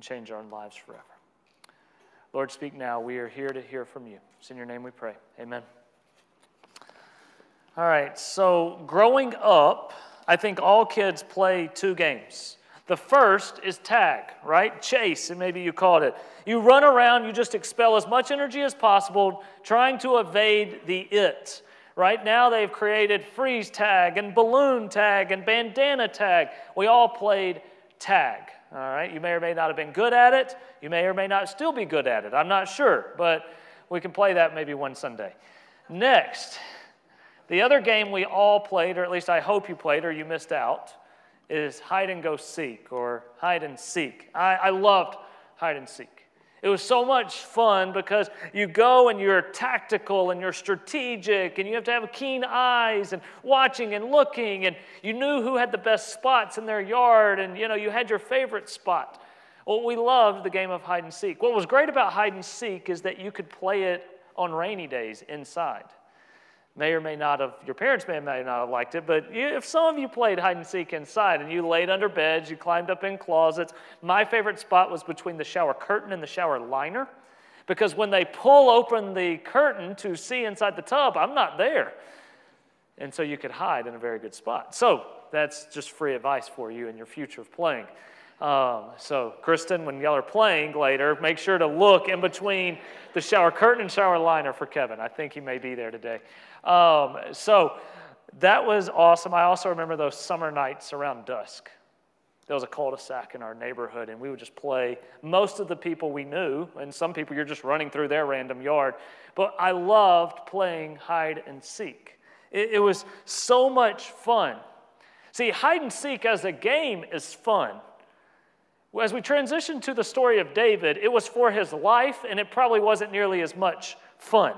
and change our lives forever. Lord, speak now. We are here to hear from you. It's in your name we pray. Amen. All right, so growing up, I think all kids play two games. The first is tag, right? Chase, and maybe you called it. You run around, you just expel as much energy as possible trying to evade the it. Right now, they've created freeze tag and balloon tag and bandana tag. We all played tag. All right, you may or may not have been good at it. You may or may not still be good at it. I'm not sure, but we can play that maybe one Sunday. Next, the other game we all played, or at least I hope you played or you missed out, is hide and go seek or hide and seek. I, I loved hide and seek. It was so much fun because you go and you're tactical and you're strategic and you have to have keen eyes and watching and looking and you knew who had the best spots in their yard and you know you had your favorite spot. Well, we loved the game of hide and seek. What was great about hide and seek is that you could play it on rainy days inside may or may not have, your parents may or may not have liked it, but if some of you played hide and seek inside and you laid under beds, you climbed up in closets, my favorite spot was between the shower curtain and the shower liner. Because when they pull open the curtain to see inside the tub, I'm not there. And so you could hide in a very good spot. So that's just free advice for you in your future of playing. Um, so, Kristen, when y'all are playing later, make sure to look in between the shower curtain and shower liner for Kevin. I think he may be there today. Um, so, that was awesome. I also remember those summer nights around dusk. There was a cul de sac in our neighborhood, and we would just play. Most of the people we knew, and some people you're just running through their random yard, but I loved playing hide and seek. It, it was so much fun. See, hide and seek as a game is fun. As we transition to the story of David, it was for his life, and it probably wasn't nearly as much fun.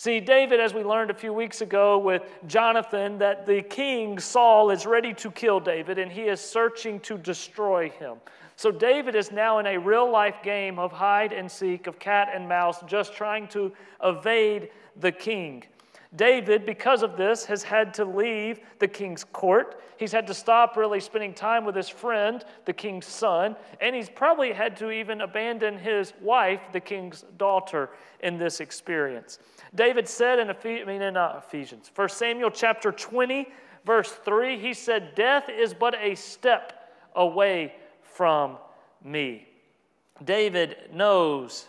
See, David, as we learned a few weeks ago with Jonathan, that the king Saul is ready to kill David and he is searching to destroy him. So David is now in a real life game of hide and seek, of cat and mouse, just trying to evade the king. David, because of this, has had to leave the king's court. He's had to stop really spending time with his friend, the king's son, and he's probably had to even abandon his wife, the king's daughter, in this experience. David said in, Ephes- I mean in uh, Ephesians, 1 Samuel chapter 20, verse 3, he said, Death is but a step away from me. David knows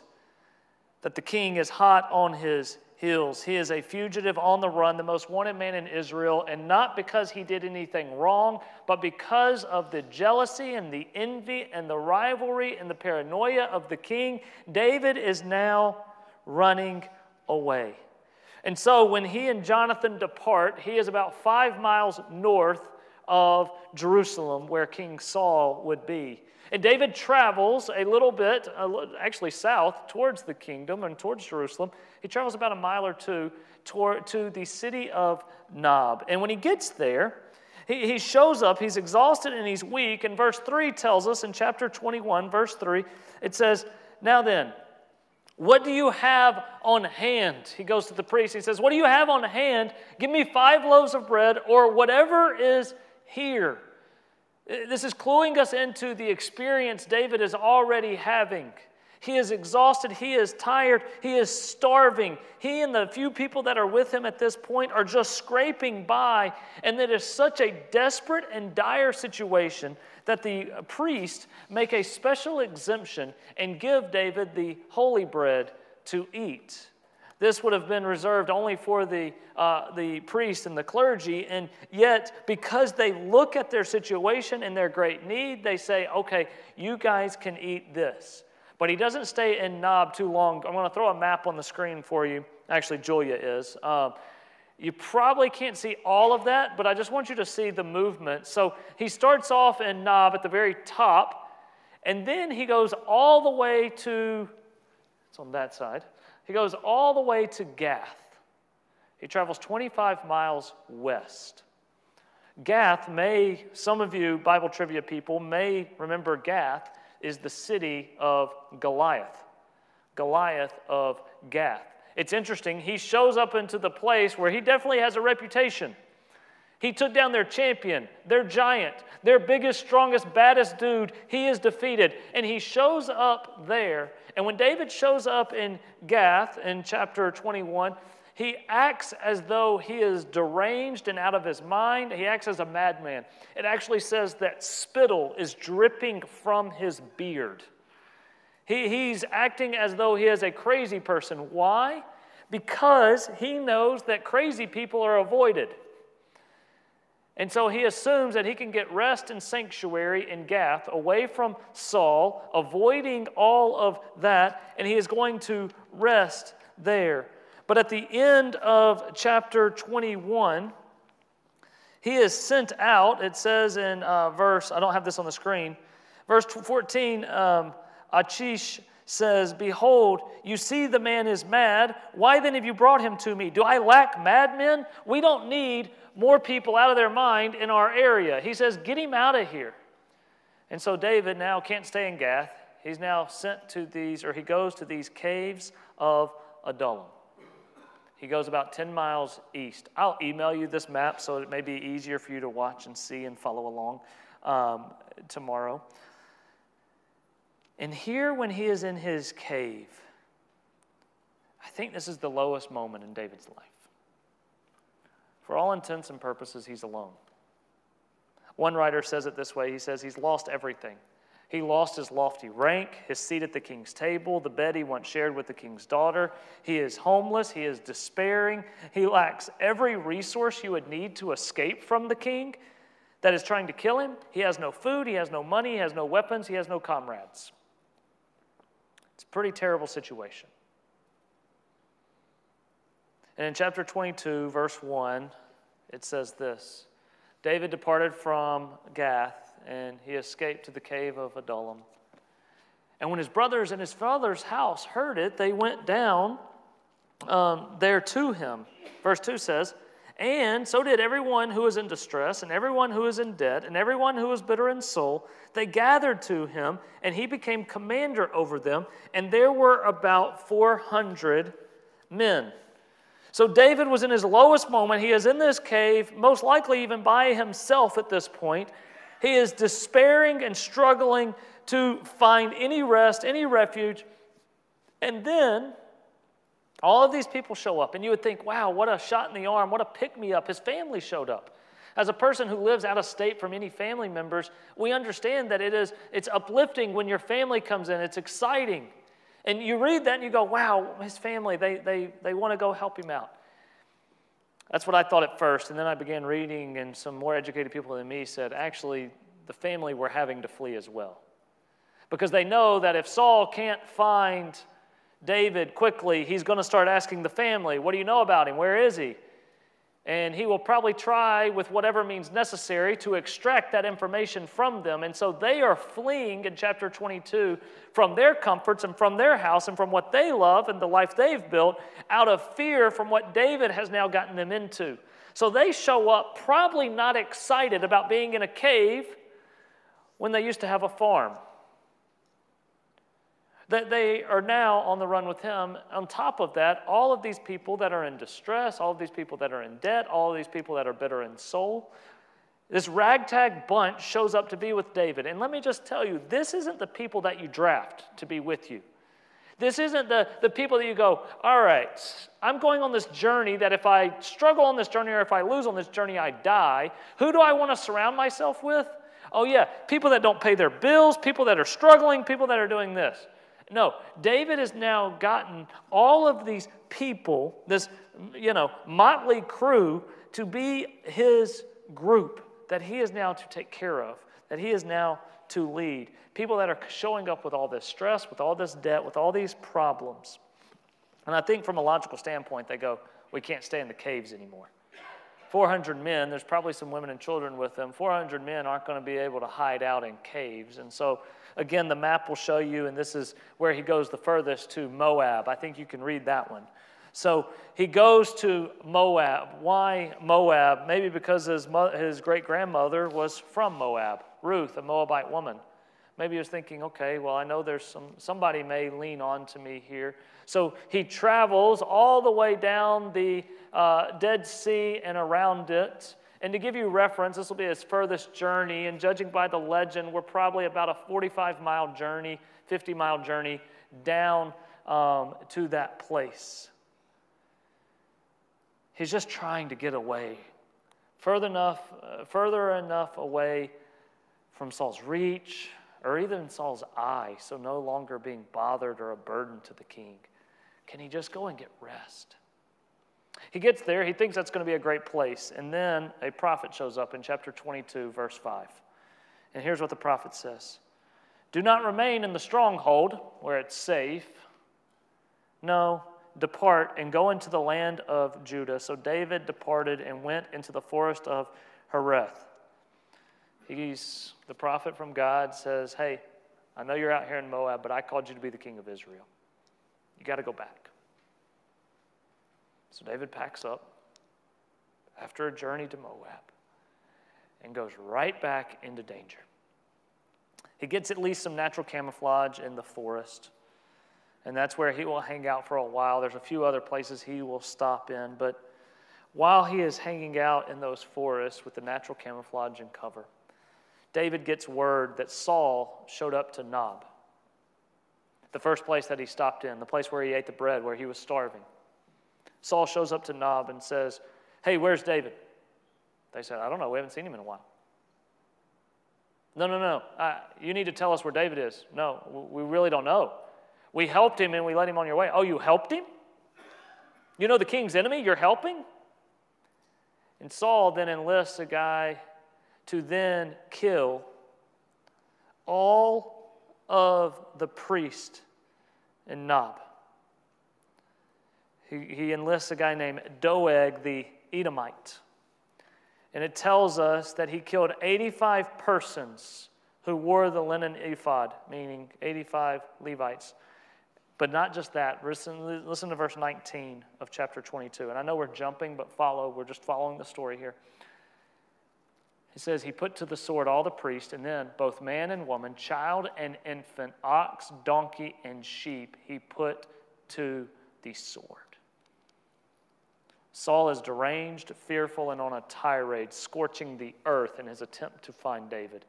that the king is hot on his heels. He is a fugitive on the run, the most wanted man in Israel, and not because he did anything wrong, but because of the jealousy and the envy and the rivalry and the paranoia of the king. David is now running away. And so when he and Jonathan depart, he is about five miles north of Jerusalem, where King Saul would be. And David travels a little bit, actually south, towards the kingdom and towards Jerusalem. He travels about a mile or two toward, to the city of Nob. And when he gets there, he, he shows up, he's exhausted and he's weak. And verse 3 tells us in chapter 21, verse 3, it says, Now then, what do you have on hand? He goes to the priest. He says, What do you have on hand? Give me five loaves of bread or whatever is here. Uh, this is cluing us into the experience David is already having. He is exhausted. He is tired. He is starving. He and the few people that are with him at this point are just scraping by. And it is such a desperate and dire situation that the priest make a special exemption and give David the holy bread to eat. This would have been reserved only for the, uh, the priest and the clergy. And yet, because they look at their situation and their great need, they say, okay, you guys can eat this. But he doesn't stay in Nob too long. I'm going to throw a map on the screen for you. Actually, Julia is. Um, you probably can't see all of that, but I just want you to see the movement. So he starts off in Nob at the very top, and then he goes all the way to, it's on that side. He goes all the way to Gath. He travels 25 miles west. Gath may, some of you Bible trivia people may remember Gath is the city of Goliath. Goliath of Gath. It's interesting, he shows up into the place where he definitely has a reputation. He took down their champion, their giant, their biggest, strongest, baddest dude. He is defeated. And he shows up there. And when David shows up in Gath in chapter 21, he acts as though he is deranged and out of his mind. He acts as a madman. It actually says that spittle is dripping from his beard. He, he's acting as though he is a crazy person. Why? Because he knows that crazy people are avoided. And so he assumes that he can get rest and sanctuary in Gath, away from Saul, avoiding all of that, and he is going to rest there. But at the end of chapter 21, he is sent out. It says in uh, verse, I don't have this on the screen, verse 14, um, Achish says, Behold, you see the man is mad. Why then have you brought him to me? Do I lack madmen? We don't need more people out of their mind in our area. He says, Get him out of here. And so David now can't stay in Gath. He's now sent to these, or he goes to these caves of Adullam. He goes about 10 miles east. I'll email you this map so it may be easier for you to watch and see and follow along um, tomorrow. And here, when he is in his cave, I think this is the lowest moment in David's life. For all intents and purposes, he's alone. One writer says it this way he says, He's lost everything. He lost his lofty rank, his seat at the king's table, the bed he once shared with the king's daughter. He is homeless, he is despairing, he lacks every resource you would need to escape from the king that is trying to kill him. He has no food, he has no money, he has no weapons, he has no comrades. It's a pretty terrible situation. And in chapter 22, verse 1, it says this David departed from Gath, and he escaped to the cave of Adullam. And when his brothers and his father's house heard it, they went down um, there to him. Verse 2 says, and so did everyone who was in distress, and everyone who was in debt, and everyone who was bitter in soul. They gathered to him, and he became commander over them, and there were about 400 men. So David was in his lowest moment. He is in this cave, most likely even by himself at this point. He is despairing and struggling to find any rest, any refuge. And then all of these people show up, and you would think, wow, what a shot in the arm, what a pick me up. His family showed up. As a person who lives out of state from any family members, we understand that it is it's uplifting when your family comes in. It's exciting. And you read that and you go, wow, his family, they, they, they want to go help him out. That's what I thought at first. And then I began reading, and some more educated people than me said, actually, the family were having to flee as well. Because they know that if Saul can't find David quickly, he's going to start asking the family, What do you know about him? Where is he? And he will probably try, with whatever means necessary, to extract that information from them. And so they are fleeing in chapter 22 from their comforts and from their house and from what they love and the life they've built out of fear from what David has now gotten them into. So they show up probably not excited about being in a cave when they used to have a farm that they are now on the run with him. On top of that, all of these people that are in distress, all of these people that are in debt, all of these people that are bitter in soul, this ragtag bunch shows up to be with David. And let me just tell you, this isn't the people that you draft to be with you. This isn't the, the people that you go, all right, I'm going on this journey that if I struggle on this journey or if I lose on this journey, I die. Who do I want to surround myself with? Oh, yeah, people that don't pay their bills, people that are struggling, people that are doing this. No, David has now gotten all of these people, this, you know, motley crew, to be his group that he is now to take care of, that he is now to lead. People that are showing up with all this stress, with all this debt, with all these problems. And I think from a logical standpoint, they go, we can't stay in the caves anymore. 400 men, there's probably some women and children with them. 400 men aren't going to be able to hide out in caves. And so Again, the map will show you, and this is where he goes the furthest to Moab. I think you can read that one. So he goes to Moab. Why Moab? Maybe because his, his great grandmother was from Moab, Ruth, a Moabite woman. Maybe he was thinking, okay, well, I know there's some, somebody may lean on to me here. So he travels all the way down the uh, Dead Sea and around it And to give you reference, this will be his furthest journey. And judging by the legend, we're probably about a 45 mile journey, 50 mile journey down um, to that place. He's just trying to get away, further enough, uh, further enough away from Saul's reach or even Saul's eye, so no longer being bothered or a burden to the king. Can he just go and get rest? He gets there, he thinks that's going to be a great place, and then a prophet shows up in chapter 22, verse 5. And here's what the prophet says Do not remain in the stronghold where it's safe. No, depart and go into the land of Judah. So David departed and went into the forest of Hereth. He's the prophet from God says, Hey, I know you're out here in Moab, but I called you to be the king of Israel. You got to go back. So David packs up after a journey to Moab and goes right back into danger. He gets at least some natural camouflage in the forest, and that's where he will hang out for a while. There's a few other places he will stop in, but while he is hanging out in those forests with the natural camouflage and cover, David gets word that Saul showed up to Nob, the first place that he stopped in, the place where he ate the bread, where he was starving. Saul shows up to Nob and says, Hey, where's David? They said, I don't know. We haven't seen him in a while. No, no, no. You need to tell us where David is. No, we really don't know. We helped him and we let him on your way. Oh, you helped him? You know the king's enemy? You're helping? And Saul then enlists a guy to then kill all of the priest in Nob. He, enlists a guy named Doeg the Edomite. And it tells us that he killed 85 persons who wore the linen ephod, meaning 85 Levites. But not just that. Listen, listen to verse 19 of chapter 22. And I know we're jumping, but follow. We're just following the story here. He says, He put to the sword all the priests, and then both man and woman, child and infant, ox, donkey, and sheep, he put to the sword. Saul is deranged, fearful, and on a tirade, scorching the earth in his attempt to find David.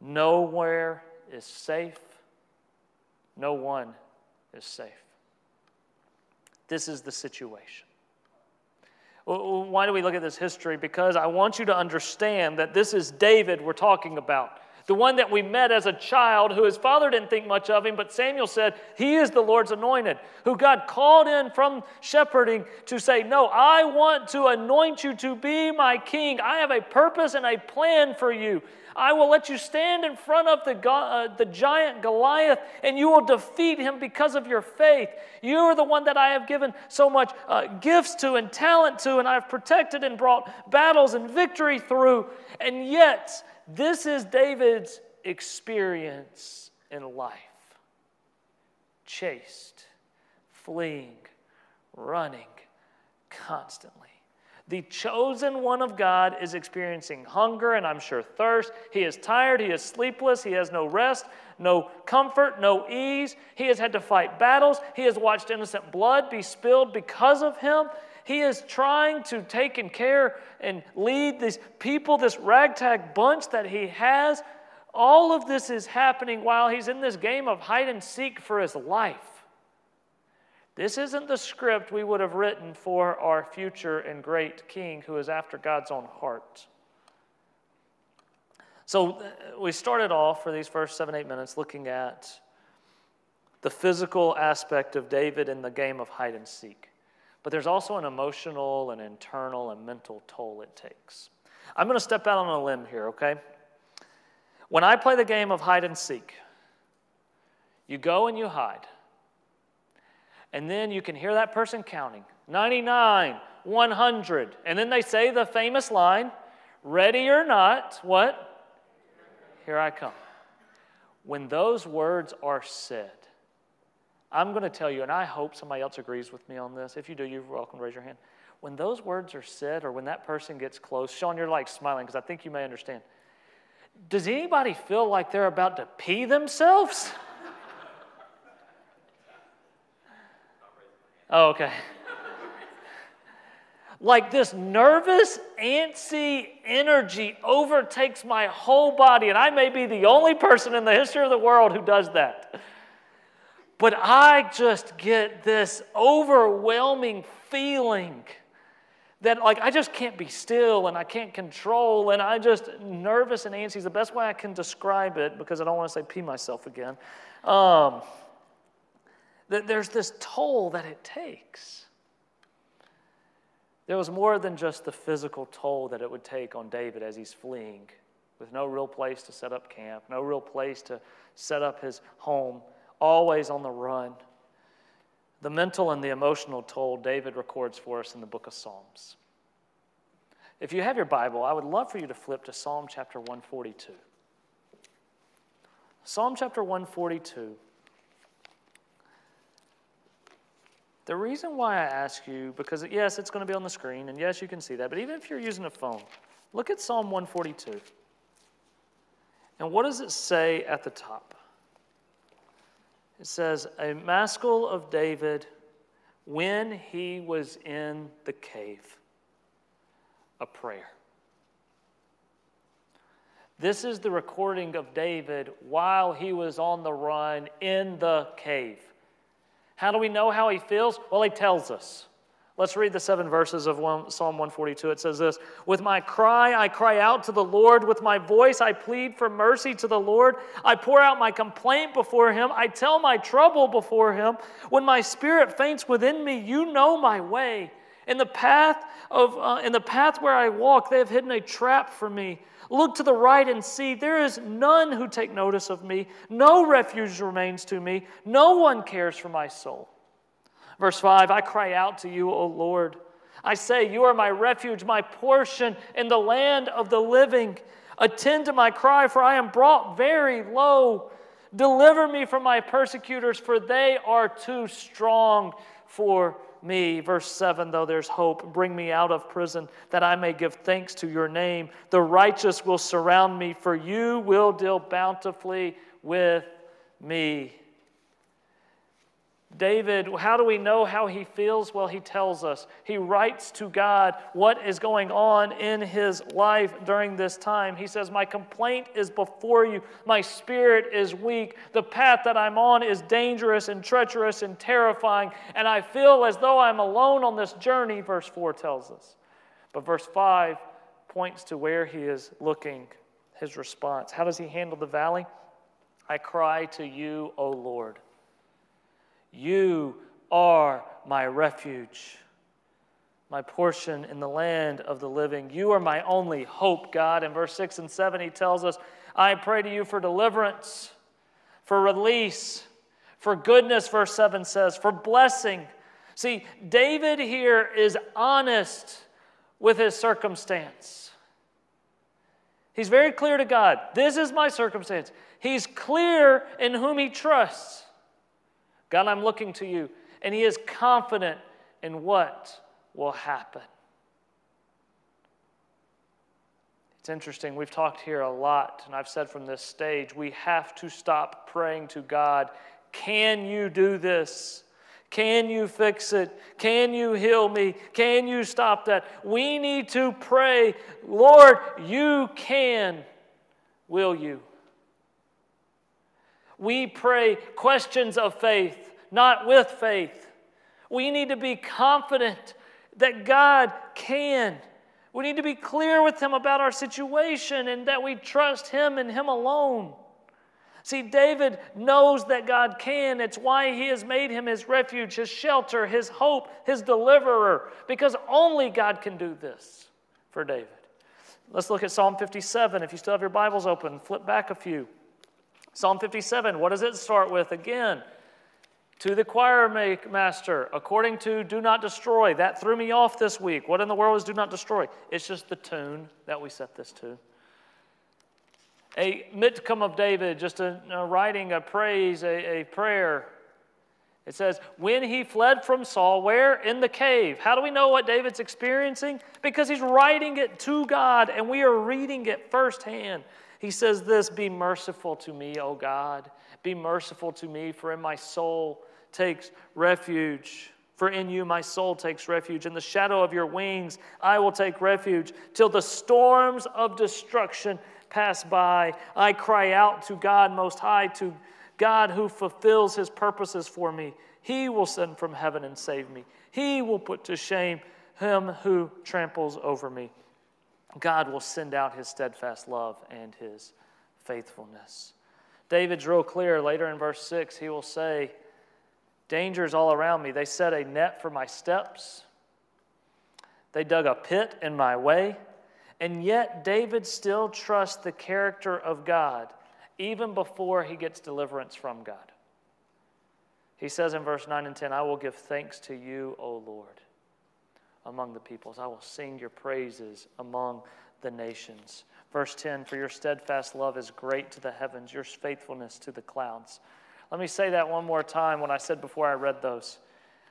Nowhere is safe. No one is safe. This is the situation. Why do we look at this history? Because I want you to understand that this is David we're talking about. The one that we met as a child, who his father didn't think much of him, but Samuel said, He is the Lord's anointed, who God called in from shepherding to say, No, I want to anoint you to be my king. I have a purpose and a plan for you. I will let you stand in front of the, uh, the giant Goliath and you will defeat him because of your faith. You are the one that I have given so much uh, gifts to and talent to, and I've protected and brought battles and victory through. And yet, this is David's experience in life chased, fleeing, running constantly. The chosen one of God is experiencing hunger and I'm sure thirst. He is tired, he is sleepless, he has no rest, no comfort, no ease. He has had to fight battles, he has watched innocent blood be spilled because of him. He is trying to take and care and lead these people, this ragtag bunch that he has. All of this is happening while he's in this game of hide and seek for his life. This isn't the script we would have written for our future and great king who is after God's own heart. So uh, we started off for these first seven, eight minutes looking at the physical aspect of David in the game of hide and seek. But there's also an emotional and internal and mental toll it takes. I'm going to step out on a limb here, okay? When I play the game of hide and seek, you go and you hide. And then you can hear that person counting 99, 100. And then they say the famous line ready or not, what? Here I come. When those words are said, I'm going to tell you, and I hope somebody else agrees with me on this. If you do, you're welcome to raise your hand. When those words are said, or when that person gets close, Sean, you're like smiling because I think you may understand. Does anybody feel like they're about to pee themselves? Oh, okay. like this nervous, antsy energy overtakes my whole body. And I may be the only person in the history of the world who does that. But I just get this overwhelming feeling that like I just can't be still and I can't control and I just nervous and antsy is the best way I can describe it because I don't want to say pee myself again. Um, that there's this toll that it takes. There was more than just the physical toll that it would take on David as he's fleeing, with no real place to set up camp, no real place to set up his home, always on the run. The mental and the emotional toll David records for us in the book of Psalms. If you have your Bible, I would love for you to flip to Psalm chapter 142. Psalm chapter 142. The reason why I ask you, because yes, it's going to be on the screen, and yes, you can see that, but even if you're using a phone, look at Psalm 142. And what does it say at the top? It says, A maskil of David when he was in the cave, a prayer. This is the recording of David while he was on the run in the cave. How do we know how he feels? Well, he tells us. Let's read the seven verses of one, Psalm 142. It says this With my cry, I cry out to the Lord. With my voice, I plead for mercy to the Lord. I pour out my complaint before him. I tell my trouble before him. When my spirit faints within me, you know my way. In the path of uh, in the path where I walk, they have hidden a trap for me. Look to the right and see there is none who take notice of me. No refuge remains to me. No one cares for my soul. Verse 5 I cry out to you, O Lord. I say, You are my refuge, my portion in the land of the living. Attend to my cry, for I am brought very low. Deliver me from my persecutors, for they are too strong for me. Verse 7 Though there's hope, bring me out of prison, that I may give thanks to your name. The righteous will surround me, for you will deal bountifully with me. David, how do we know how he feels? Well, he tells us. He writes to God what is going on in his life during this time. He says, My complaint is before you. My spirit is weak. The path that I'm on is dangerous and treacherous and terrifying. And I feel as though I'm alone on this journey, verse 4 tells us. But verse 5 points to where he is looking, his response. How does he handle the valley? I cry to you, O Lord. You are my refuge, my portion in the land of the living. You are my only hope, God. In verse 6 and 7, he tells us, I pray to you for deliverance, for release, for goodness, verse 7 says, for blessing. See, David here is honest with his circumstance. He's very clear to God. This is my circumstance. He's clear in whom he trusts. God, I'm looking to you. And he is confident in what will happen. It's interesting. We've talked here a lot, and I've said from this stage, we have to stop praying to God, Can you do this? Can you fix it? Can you heal me? Can you stop that? We need to pray, Lord, you can. Will you? We pray questions of faith, not with faith. We need to be confident that God can. We need to be clear with Him about our situation and that we trust Him and Him alone. See, David knows that God can. It's why he has made him his refuge, his shelter, his hope, his deliverer, because only God can do this for David. Let's look at Psalm 57. If you still have your Bibles open, flip back a few. Psalm 57, what does it start with? Again, to the choir master, according to do not destroy. That threw me off this week. What in the world is do not destroy? It's just the tune that we set this to. A mitkam of David, just a, a writing, a praise, a, a prayer. It says, when he fled from Saul, where? In the cave. How do we know what David's experiencing? Because he's writing it to God and we are reading it firsthand. He says this Be merciful to me, O God. Be merciful to me, for in my soul takes refuge. For in you my soul takes refuge. In the shadow of your wings I will take refuge till the storms of destruction pass by. I cry out to God Most High, to God who fulfills his purposes for me. He will send from heaven and save me. He will put to shame him who tramples over me. God will send out his steadfast love and his faithfulness. David's real clear later in verse 6. He will say, Dangers all around me. They set a net for my steps, they dug a pit in my way. And yet, David still trusts the character of God even before he gets deliverance from God. He says in verse 9 and 10, I will give thanks to you, O Lord, among the peoples. I will sing your praises among the nations. Verse 10 For your steadfast love is great to the heavens, your faithfulness to the clouds. Let me say that one more time when I said before I read those.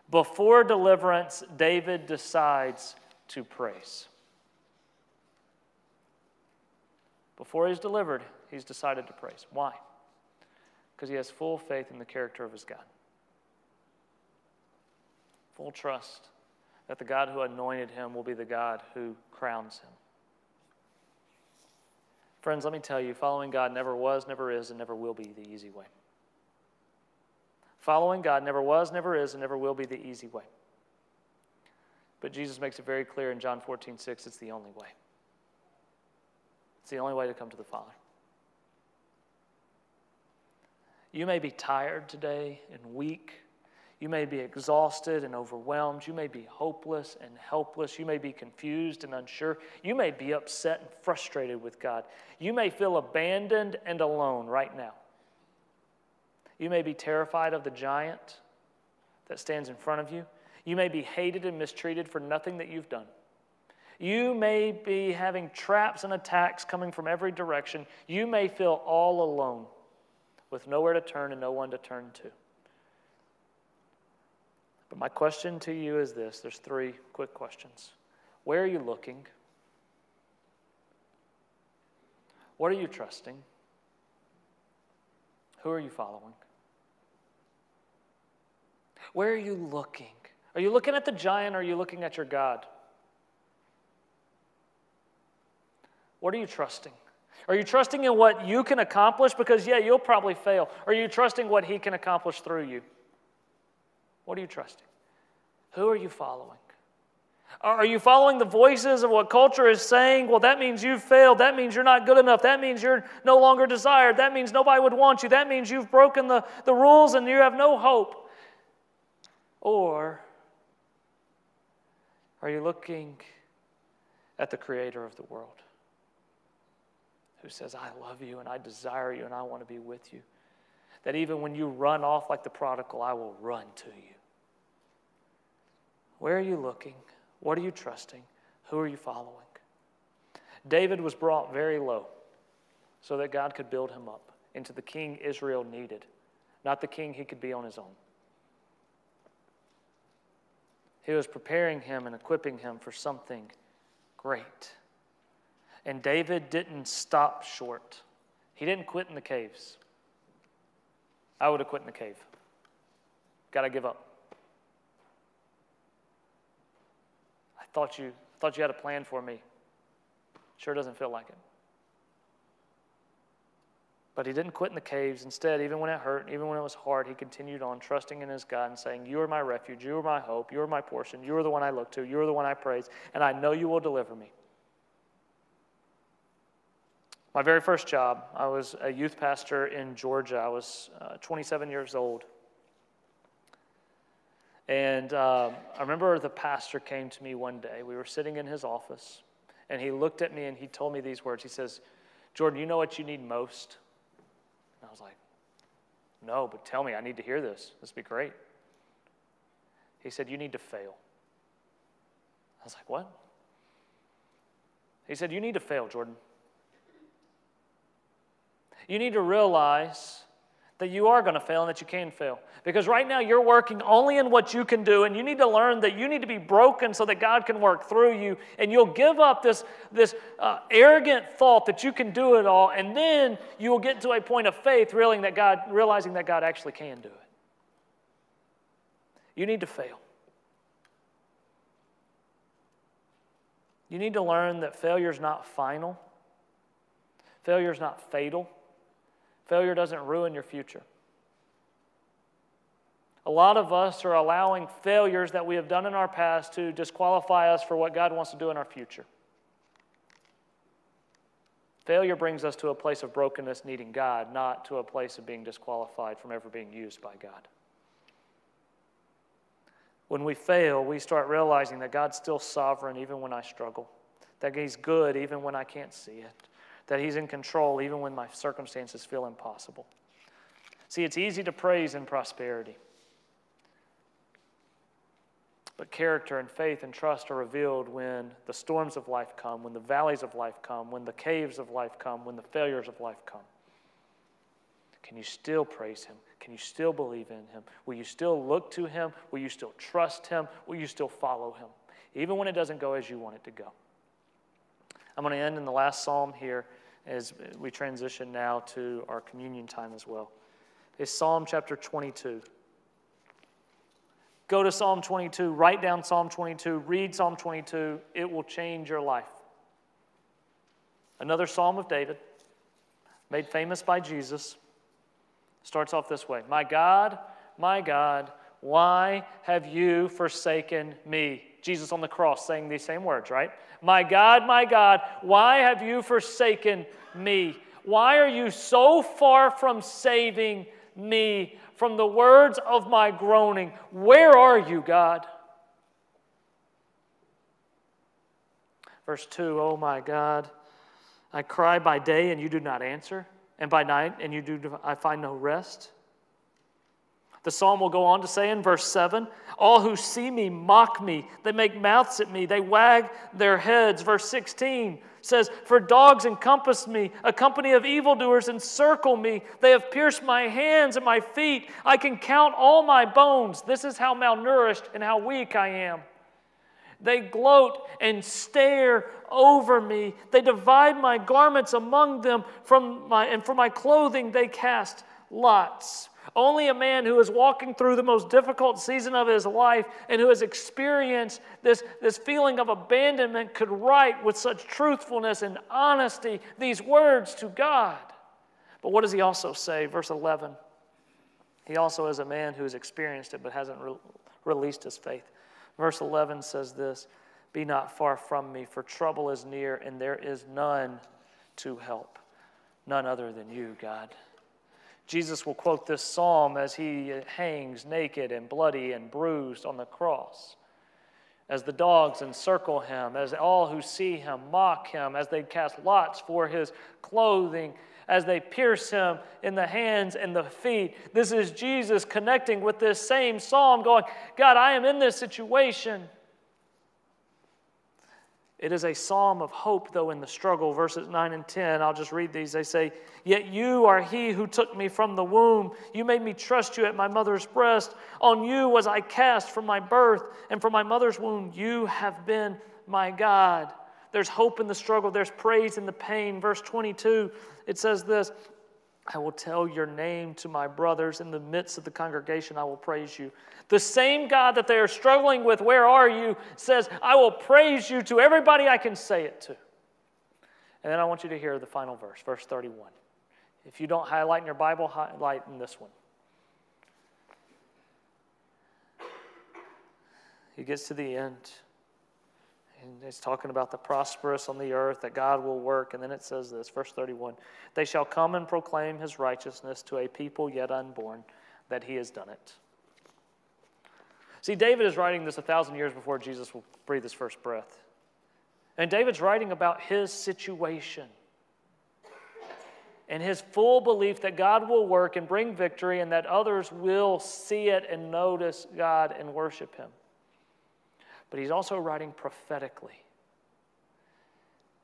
Before deliverance, David decides to praise. Before he's delivered, he's decided to praise. Why? Because he has full faith in the character of his God, full trust that the God who anointed him will be the God who crowns him. Friends, let me tell you, following God never was, never is, and never will be the easy way. Following God never was, never is, and never will be the easy way. But Jesus makes it very clear in John 14, 6, it's the only way. It's the only way to come to the Father. You may be tired today and weak. You may be exhausted and overwhelmed. You may be hopeless and helpless. You may be confused and unsure. You may be upset and frustrated with God. You may feel abandoned and alone right now. You may be terrified of the giant that stands in front of you. You may be hated and mistreated for nothing that you've done. You may be having traps and attacks coming from every direction. You may feel all alone with nowhere to turn and no one to turn to. But my question to you is this there's three quick questions. Where are you looking? What are you trusting? Who are you following? Where are you looking? Are you looking at the giant or are you looking at your God? What are you trusting? Are you trusting in what you can accomplish? Because, yeah, you'll probably fail. Are you trusting what He can accomplish through you? What are you trusting? Who are you following? Are you following the voices of what culture is saying? Well, that means you've failed. That means you're not good enough. That means you're no longer desired. That means nobody would want you. That means you've broken the, the rules and you have no hope. Or are you looking at the creator of the world who says, I love you and I desire you and I want to be with you? That even when you run off like the prodigal, I will run to you. Where are you looking? What are you trusting? Who are you following? David was brought very low so that God could build him up into the king Israel needed, not the king he could be on his own. He was preparing him and equipping him for something great. And David didn't stop short. He didn't quit in the caves. I would have quit in the cave. Got to give up. I thought you thought you had a plan for me. Sure doesn't feel like it. But he didn't quit in the caves. Instead, even when it hurt, even when it was hard, he continued on trusting in his God and saying, You are my refuge, you are my hope, you are my portion, you are the one I look to, you are the one I praise, and I know you will deliver me. My very first job, I was a youth pastor in Georgia. I was uh, 27 years old. And um, I remember the pastor came to me one day. We were sitting in his office, and he looked at me and he told me these words. He says, Jordan, you know what you need most? And I was like, No, but tell me, I need to hear this. This would be great. He said, You need to fail. I was like, What? He said, You need to fail, Jordan you need to realize that you are going to fail and that you can fail. Because right now you're working only in what you can do, and you need to learn that you need to be broken so that God can work through you. And you'll give up this, this uh, arrogant thought that you can do it all, and then you will get to a point of faith, realizing that God, realizing that God actually can do it. You need to fail. You need to learn that failure is not final. Failure is not fatal failure doesn't ruin your future. A lot of us are allowing failures that we have done in our past to disqualify us for what God wants to do in our future. Failure brings us to a place of brokenness needing God, not to a place of being disqualified from ever being used by God. When we fail, we start realizing that God's still sovereign even when I struggle, that He's good even when I can't see it, that He's in control even when my circumstances feel impossible. See, it's easy to praise in prosperity. But character and faith and trust are revealed when the storms of life come, when the valleys of life come, when the caves of life come, when the failures of life come. Can you still praise Him? Can you still believe in Him? Will you still look to Him? Will you still trust Him? Will you still follow Him? Even when it doesn't go as you want it to go. I'm going to end in the last psalm here as we transition now to our communion time as well. It's Psalm chapter 22. Go to Psalm 22, write down Psalm 22, read Psalm 22. It will change your life. Another Psalm of David, made famous by Jesus, starts off this way My God, my God, why have you forsaken me? Jesus on the cross saying these same words, right? My God, my God, why have you forsaken me? Why are you so far from saving me? from the words of my groaning. Where are you, God? Verse 2 Oh my God, I cry by day and you do not answer, and by night and you do I find no rest. The psalm will go on to say in verse 7 All who see me mock me, they make mouths at me, they wag their heads. Verse 16 says, For dogs encompass me, a company of evildoers encircle me. They have pierced my hands and my feet. I can count all my bones. This is how malnourished and how weak I am. They gloat and stare over me. They divide my garments among them, from my, and for my clothing they cast lots. Only a man who is walking through the most difficult season of his life and who has experienced this, this feeling of abandonment could write with such truthfulness and honesty these words to God. But what does he also say? Verse 11. He also is a man who has experienced it but hasn't re- released his faith. Verse 11 says this Be not far from me, for trouble is near, and there is none to help, none other than you, God. Jesus will quote this psalm as he hangs naked and bloody and bruised on the cross. As the dogs encircle him, as all who see him mock him, as they cast lots for his clothing, as they pierce him in the hands and the feet. This is Jesus connecting with this same psalm, going, God, I am in this situation. It is a psalm of hope, though, in the struggle. Verses 9 and 10, I'll just read these. They say, Yet you are he who took me from the womb. You made me trust you at my mother's breast. On you was I cast from my birth, and from my mother's womb you have been my God. There's hope in the struggle, there's praise in the pain. Verse 22, it says this I will tell your name to my brothers. In the midst of the congregation, I will praise you. The same God that they are struggling with, where are you, says, I will praise you to everybody I can say it to. And then I want you to hear the final verse, verse 31. If you don't highlight in your Bible, highlight in this one. He gets to the end. And it's talking about the prosperous on the earth, that God will work. And then it says this, verse 31 They shall come and proclaim his righteousness to a people yet unborn, that he has done it. See, David is writing this a thousand years before Jesus will breathe his first breath. And David's writing about his situation and his full belief that God will work and bring victory and that others will see it and notice God and worship him. But he's also writing prophetically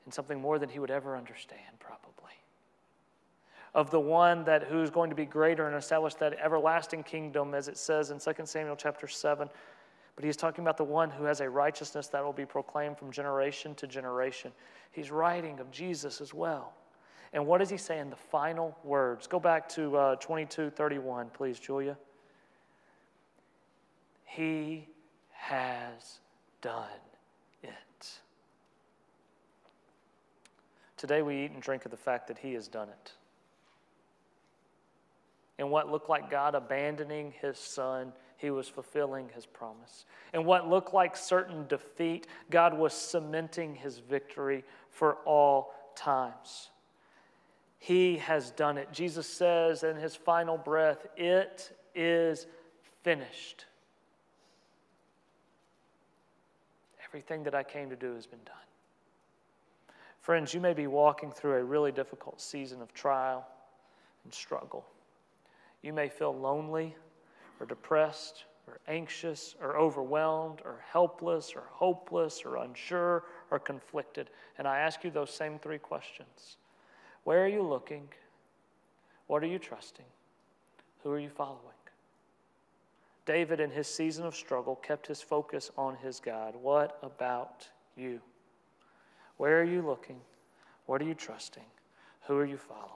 in something more than he would ever understand, probably. Of the one that who's going to be greater and establish that everlasting kingdom, as it says in 2 Samuel chapter 7. But he's talking about the one who has a righteousness that will be proclaimed from generation to generation. He's writing of Jesus as well. And what does he say in the final words? Go back to uh, 22 31, please, Julia. He has done it. Today we eat and drink of the fact that He has done it. In what looked like God abandoning His Son, He was fulfilling His promise. In what looked like certain defeat, God was cementing His victory for all times. He has done it. Jesus says in His final breath, It is finished. Everything that I came to do has been done. Friends, you may be walking through a really difficult season of trial and struggle. You may feel lonely or depressed or anxious or overwhelmed or helpless or hopeless or unsure or conflicted. And I ask you those same three questions Where are you looking? What are you trusting? Who are you following? David, in his season of struggle, kept his focus on his God. What about you? Where are you looking? What are you trusting? Who are you following?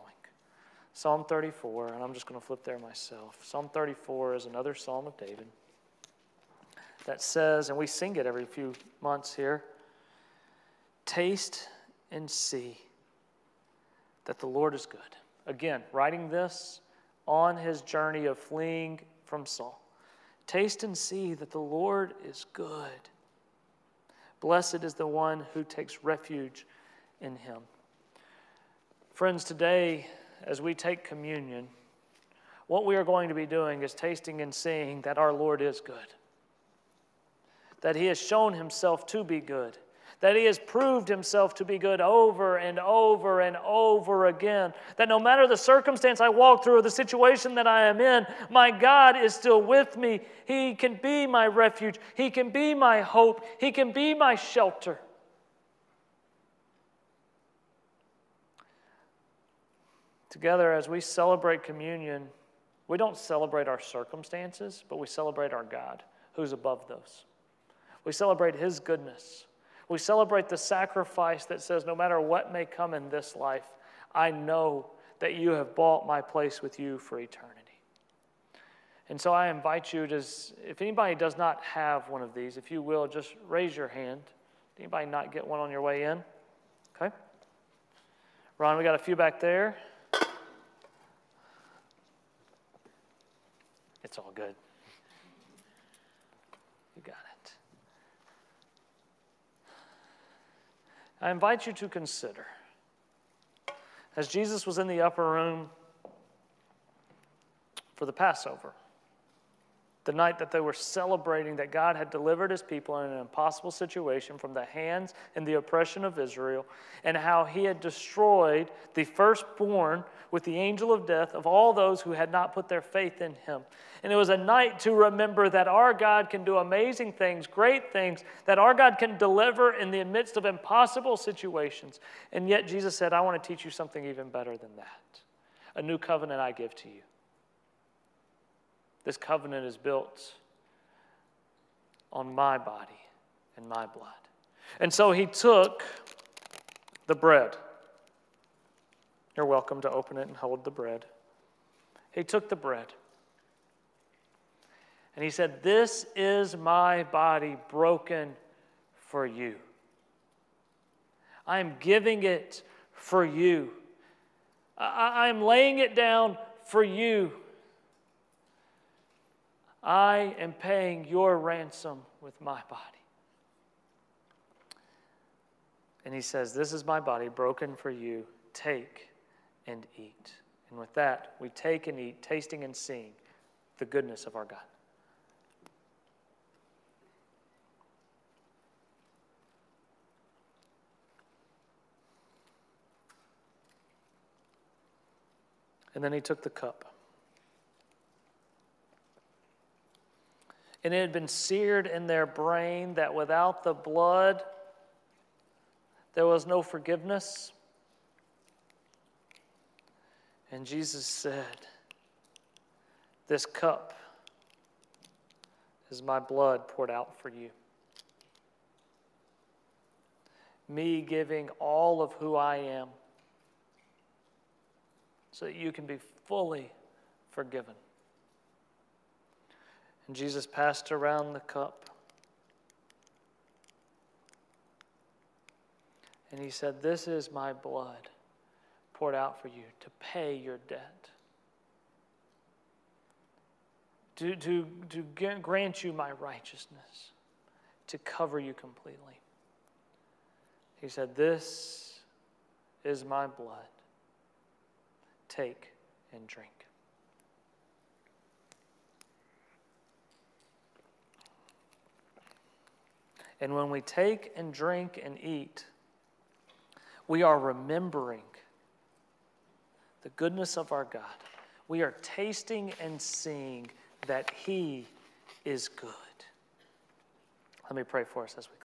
Psalm 34, and I'm just going to flip there myself. Psalm 34 is another psalm of David that says, and we sing it every few months here taste and see that the Lord is good. Again, writing this on his journey of fleeing from Saul. Taste and see that the Lord is good. Blessed is the one who takes refuge in him. Friends, today, as we take communion, what we are going to be doing is tasting and seeing that our Lord is good, that he has shown himself to be good that He has proved Himself to be good over and over and over again. That no matter the circumstance I walk through or the situation that I am in, my God is still with me. He can be my refuge, He can be my hope, He can be my shelter. Together, as we celebrate communion, we don't celebrate our circumstances, but we celebrate our God, who's above those. We celebrate His goodness. We celebrate the sacrifice that says, no matter what may come in this life, I know that you have bought my place with you for eternity. And so I invite you to, if anybody does not have one of these, if you will, just raise your hand. Anybody not get one on your way in? Okay. Ron, we got a few back there. It's all good. I invite you to consider as Jesus was in the upper room for the Passover, the night that they were celebrating that God had delivered his people in an impossible situation from the hands and the oppression of Israel, and how he had destroyed the firstborn with the angel of death of all those who had not put their faith in him. And it was a night to remember that our God can do amazing things, great things, that our God can deliver in the midst of impossible situations. And yet Jesus said, I want to teach you something even better than that. A new covenant I give to you. This covenant is built on my body and my blood. And so he took the bread. You're welcome to open it and hold the bread. He took the bread. And he said, This is my body broken for you. I am giving it for you. I am laying it down for you. I am paying your ransom with my body. And he says, This is my body broken for you. Take and eat. And with that, we take and eat, tasting and seeing the goodness of our God. And then he took the cup. And it had been seared in their brain that without the blood, there was no forgiveness. And Jesus said, This cup is my blood poured out for you. Me giving all of who I am so that you can be fully forgiven. And Jesus passed around the cup. And he said, This is my blood poured out for you to pay your debt, to, to, to grant you my righteousness, to cover you completely. He said, This is my blood. Take and drink. And when we take and drink and eat, we are remembering the goodness of our God. We are tasting and seeing that He is good. Let me pray for us as we